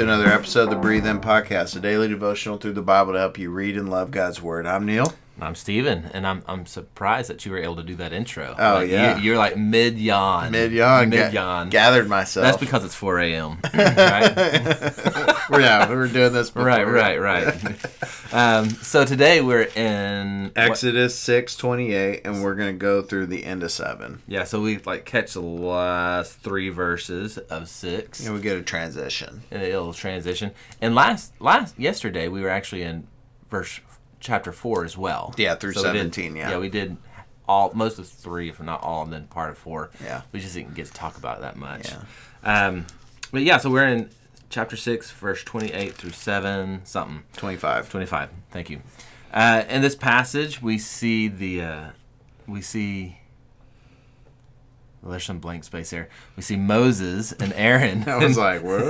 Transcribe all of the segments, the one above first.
to another episode of the Breathe In Podcast, a daily devotional through the Bible to help you read and love God's Word. I'm Neal. I'm Stephen, and I'm I'm surprised that you were able to do that intro. Oh, Like, yeah. you, are like mid yawn. Mid yawn. Mid yawn. gathered myself. That's because it's 4 a.m. right? We're, yeah, we were doing this before. right, right, right. um, so today we're in what- Exodus six twenty eight, and we're going to go through the end of seven. yeah, so we like catch the last three verses of six, And we get a transition. and it'll transition. And last last yesterday we were actually in verse chapter four as well. Yeah, through we did- 17, yeah. yeah, we did all most of three, if not all, and then part of four. Yeah. we just didn't get to talk about it that much. Yeah. Um, but yeah, so we're in chapter six, verse twenty-eight through seven something. 25. 25 thank you uh, in this passage we see the uh, we see well, there's some blank space there we see moses and aaron I was like, what?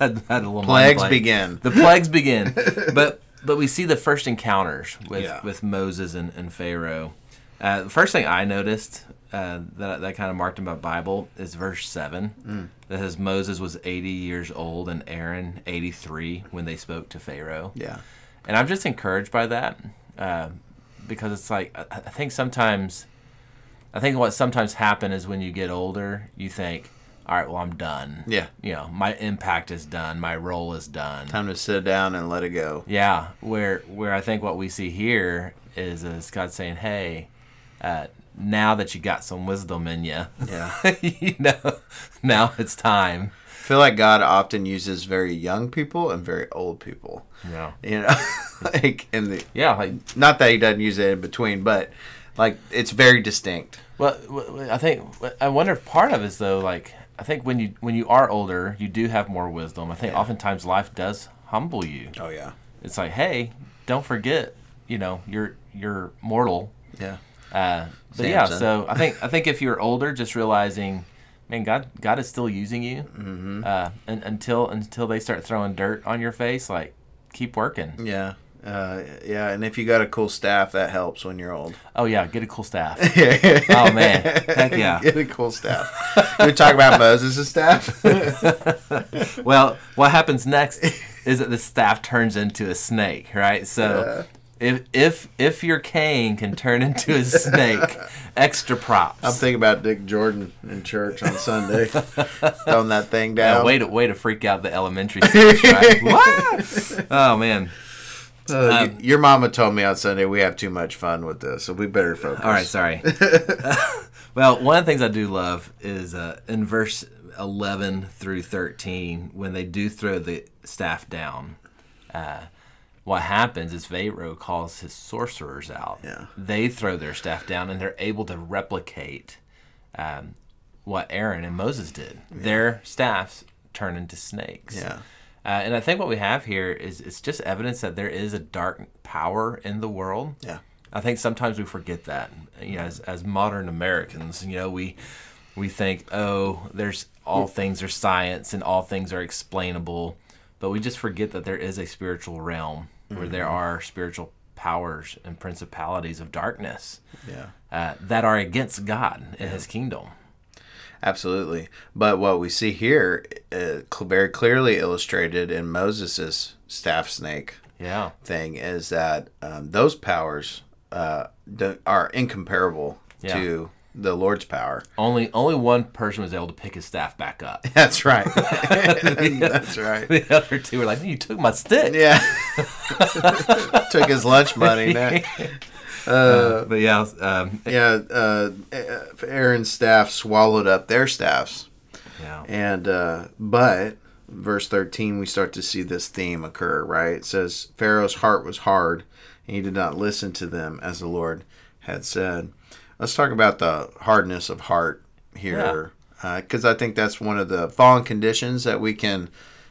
had, had a little Plagues begin. the plagues begin but but we see the first encounters with Yeah. with moses and, and pharaoh uh, the first thing i noticed uh, that, that kind of marked in my bible is verse 7 Mm. that says moses was 80 years old and aaron 83 when they spoke to pharaoh Yeah. and I'm just encouraged by that uh, because it's like I, I think sometimes, I think what sometimes happen is when you get older, you think, all right, well I'm done. Yeah. You know, my impact is done, my role is done. Time to sit down and let it go. Yeah, where where I think what we see here is is God saying, hey, uh, now that you got some wisdom in you, Yeah. you know, now it's time. I feel like God often uses very young people and very old people. Yeah. You know, like in the Yeah, like not that he doesn't use it in between, but like it's very distinct. Well, I think I wonder if part of it is though. Like I think when you when you are older, you do have more wisdom. I think oftentimes life does humble you. Oh yeah, It's like, hey, don't forget, you know, you're you're mortal. yeah, Uh, but yeah, so I think I think if you're older, just realizing, man, God God is still using you. Mm-hmm. Uh, and until until they start throwing dirt on your face, like keep working. yeah, uh, yeah. And if you got a cool staff, that helps when you're old. Oh yeah, get a cool staff. oh man, heck yeah. get a cool staff. we talk about Moses' staff. Well, what happens next is that the staff turns into a snake, right? So if if if your cane can turn into a snake, extra props. I'm thinking about Dick Jordan in church on Sunday, throwing that thing Yeah, down. way to way to freak out the elementary right? what? Oh man. Uh, um, your mama told me on Sunday we have too much fun with this, so we better focus. All right, sorry. well, one of the things I do love is uh, in verse 11 through 13, when they do throw the staff down, uh, what happens is Pharaoh calls his sorcerers out. Yeah. They throw their staff down and they're able to replicate um, what Aaron and Moses did. Their staffs turn into snakes. Yeah. Uh, and I think what we have here is it's just evidence that there is a dark power in the world. Yeah. I think sometimes we forget that. You know, as, as modern Americans, you know, we we think, oh, there's all things are science and all things are explainable, but we just forget that there is a spiritual realm where there are spiritual powers and principalities of darkness Yeah. uh, that are against God and His kingdom. Absolutely. But what we see here, uh, very clearly illustrated in Moses' staff snake Yeah, thing, is that um, those powers uh, are incomparable Yeah. to the Lord's power. only only one person was able to pick his staff back up. That's right. That's right. the other two were like, "You took my stick." Yeah. Took his lunch money. Now. Uh, but yeah, um, Yeah. Uh, Aaron's staff swallowed up their staffs. yeah, And uh, but verse 13 we start to see this theme occur, right? It says Pharaoh's heart was hard and he did not listen to them as the Lord had said. Let's talk about the hardness of heart here because uh, I think that's one of the fallen conditions that we can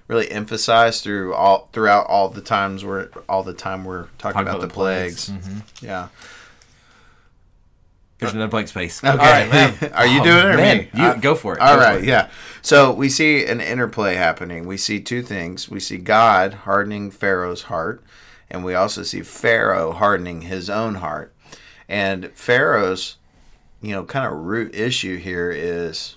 really emphasize through all throughout all the times we're all the time we're talking about, the plagues. Mm-hmm. Yeah. There's another blank space. Okay. All right, man. Are you Oh, doing it or oh, man? You I- go for it. All Go right, it. yeah. So we see an interplay happening. We see two things. We see God hardening Pharaoh's heart, and we also see Pharaoh hardening his own heart. And Pharaoh's, you know, kind of root issue here is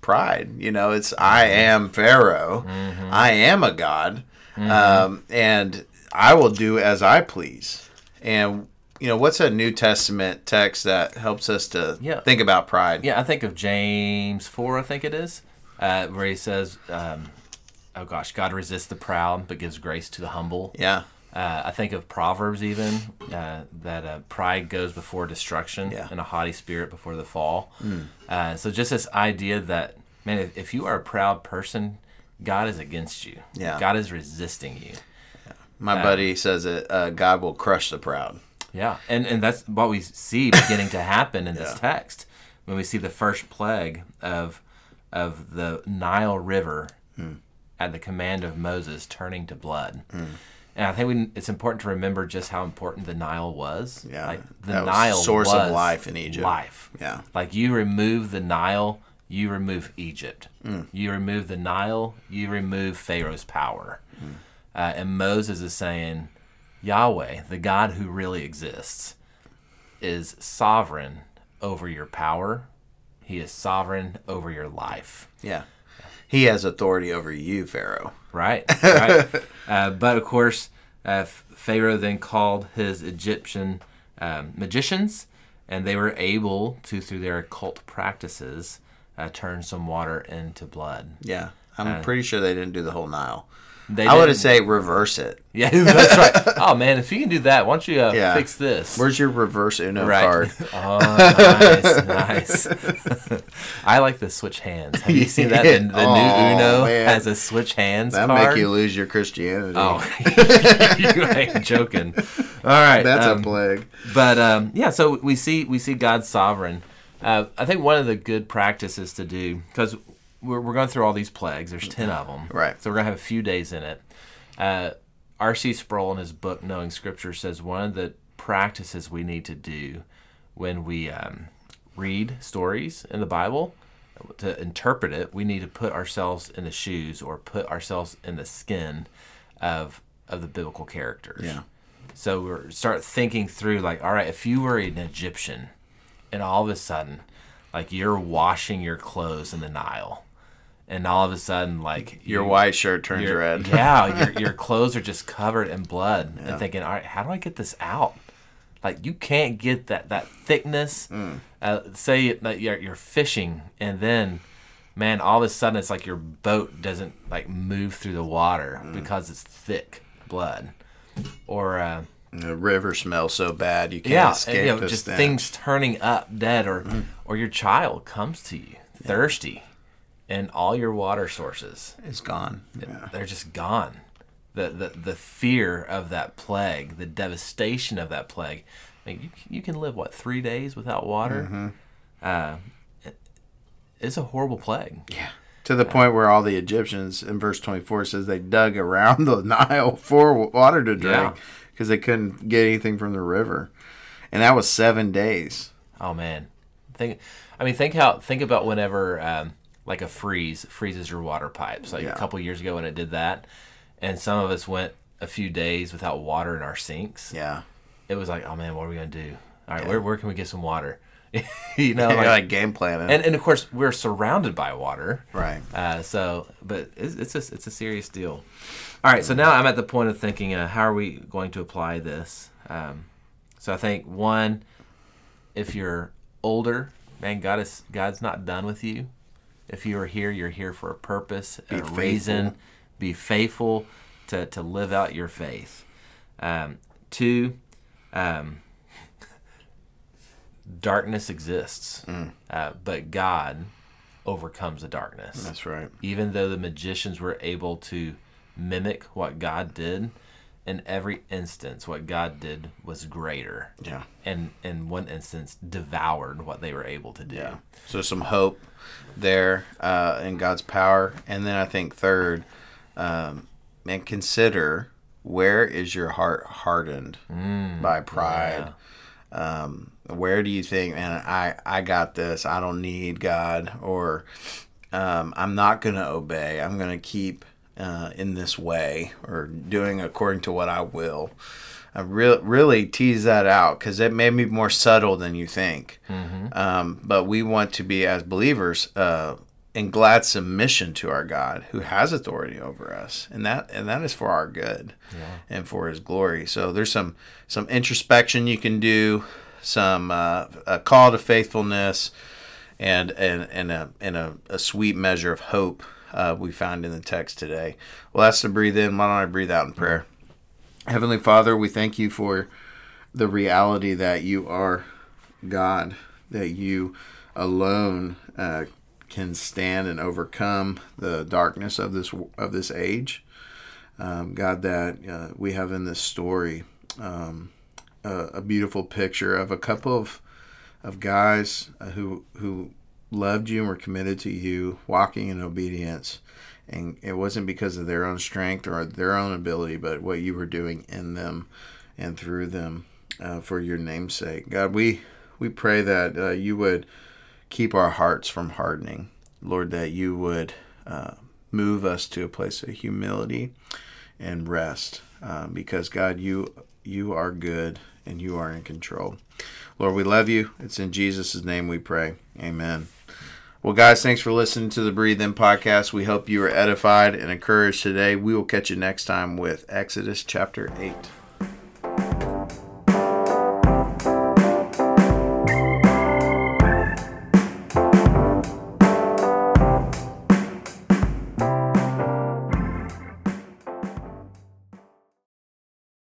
pride. You know, it's I am Pharaoh. I am a god, um, and I will do as I please. And you know, what's a New Testament text that helps us to Yeah. think about pride? Yeah, I think of James 4, I think it is, uh, where he says, um, oh gosh, God resists the proud but gives grace to the humble. Yeah. Uh, I think of Proverbs even, uh, that uh, pride goes before destruction Yeah. and a haughty spirit before the fall. Uh, so just this idea that, man, if, if you are a proud person, God is against you. Yeah. God is resisting you. My buddy says that uh, God will crush the proud. Yeah, and and that's what we see beginning to happen in this text when we see the first plague of of the Nile River Hmm. at the command of Moses turning to blood. And I think we, it's important to remember just how important the Nile was. Yeah, like the that was Nile source of life in Egypt. Life. Yeah. Like you remove the Nile, you remove Egypt. Hmm. You remove the Nile, you remove Pharaoh's power. Hmm. Uh, and Moses is saying, Yahweh, the God who really exists, is sovereign over your power. He is sovereign over your life. Yeah. He has authority over you, Pharaoh. Right, right. uh, but of course, uh, Pharaoh then called his Egyptian um, magicians, and they were able to, through their occult practices, uh, turn some water into blood. Yeah. I'm pretty sure they didn't do the whole Nile. They I would say reverse it. Yeah, that's right. Oh man, if you can do that, why don't you uh, Yeah. fix this? Where's your reverse Uno Right. card? Oh, nice, nice. I like the switch hands. Have you seen that? The, the Oh, new Uno man. has a switch hands That make you lose your Christianity. Oh, you ain't joking. All right, That's um, a plague. But um, yeah, so we see we see God's sovereign. Uh, I think one of the good practices to do because we're, we're going through all these plagues. There's ten of them, Right. So we're gonna have a few days in it. Uh, R.C. Sproul in his book Knowing Scripture says one of the practices we need to do when we um, read stories in the Bible to interpret it, we need to put ourselves in the shoes or put ourselves in the skin of of the biblical characters. Yeah. So we start thinking through like, all right, if you were an Egyptian, and all of a sudden, like you're washing your clothes in the Nile, and all of a sudden, like Your you- white shirt turns your- red. Yeah, your your clothes are just covered in blood, and thinking, all right, how do I get this out? Like you can't get that that thickness. Mm. Uh, say that you're you're fishing, and then, man, all of a sudden it's like your boat doesn't like move through the water Mm. because it's thick blood, or. Uh, The river smells so bad you can't yeah, escape and, you know, just stench. things turning up dead, or Mm. or your child comes to you thirsty, and all your water sources It's gone. Yeah. they're just gone. The, the the fear of that plague, the devastation of that plague. I mean, you you can live what three days without water. Mm-hmm. Uh, it- it's a horrible plague. Yeah. To the point where all the Egyptians in verse 24 says they dug around the Nile for water to drink Yeah. because they couldn't get anything from the river. And that was seven days. Oh man, think. I mean, think how think about whenever um, like a freeze freezes your water pipes. Like Yeah. a couple years ago when it did that, and some of us went a few days without water in our sinks. Yeah. It was like, oh man, what are we gonna do? All right, where where can we get some water? you know, like, like game planning. and and of course we're surrounded by water. right. Uh, so, but it's it's a, it's a serious deal. All right, so now I'm at the point of thinking, uh, how are we going to apply this? Um, so I think one, if you're older, man, God is God's not done with you. If you are here, you're here for a purpose, a faithful. reason. Be faithful to to live out your faith. Um, two, um, darkness exists, uh, but God overcomes the darkness That's right. even though the magicians were able to mimic what God did, in every instance, what God did was greater. Yeah. And in one instance, devoured what they were able to do. Yeah. So some hope there uh, in God's power. And then I think third, um, and consider where is your heart hardened by pride? Um, where do you think, man, I, I got this. I don't need God. Or um, I'm not going to obey. I'm going to keep uh, in this way or doing according to what I will. I re- really tease that out because it may be more subtle than you think. Um, but we want to be, as believers, uh, in glad submission to our God who has authority over us and that and that is for our good Yeah. and for his glory so there's some some introspection you can do some uh, a call to faithfulness and and, and a and a, a sweet measure of hope uh, we found in the text today. Well that's to breathe in. Why don't I breathe out in prayer? Heavenly Father we thank you for the reality that you are God that you alone uh, can stand and overcome the darkness of this of this age. Um, God, that uh, we have in this story um, a, a beautiful picture of a couple of of guys uh, who who loved you and were committed to you, walking in obedience. And it wasn't because of their own strength or their own ability, but what you were doing in them and through them uh, for your name's sake. God, we we pray that uh, you would keep our hearts from hardening. Lord, that you would uh, move us to a place of humility and rest, uh, because God, you you are good and you are in control. Lord, we love you. It's in Jesus' name we pray. Amen. Well, guys, thanks for listening to the Breathe In podcast. We hope you were edified and encouraged today. We will catch you next time with Exodus chapter 8.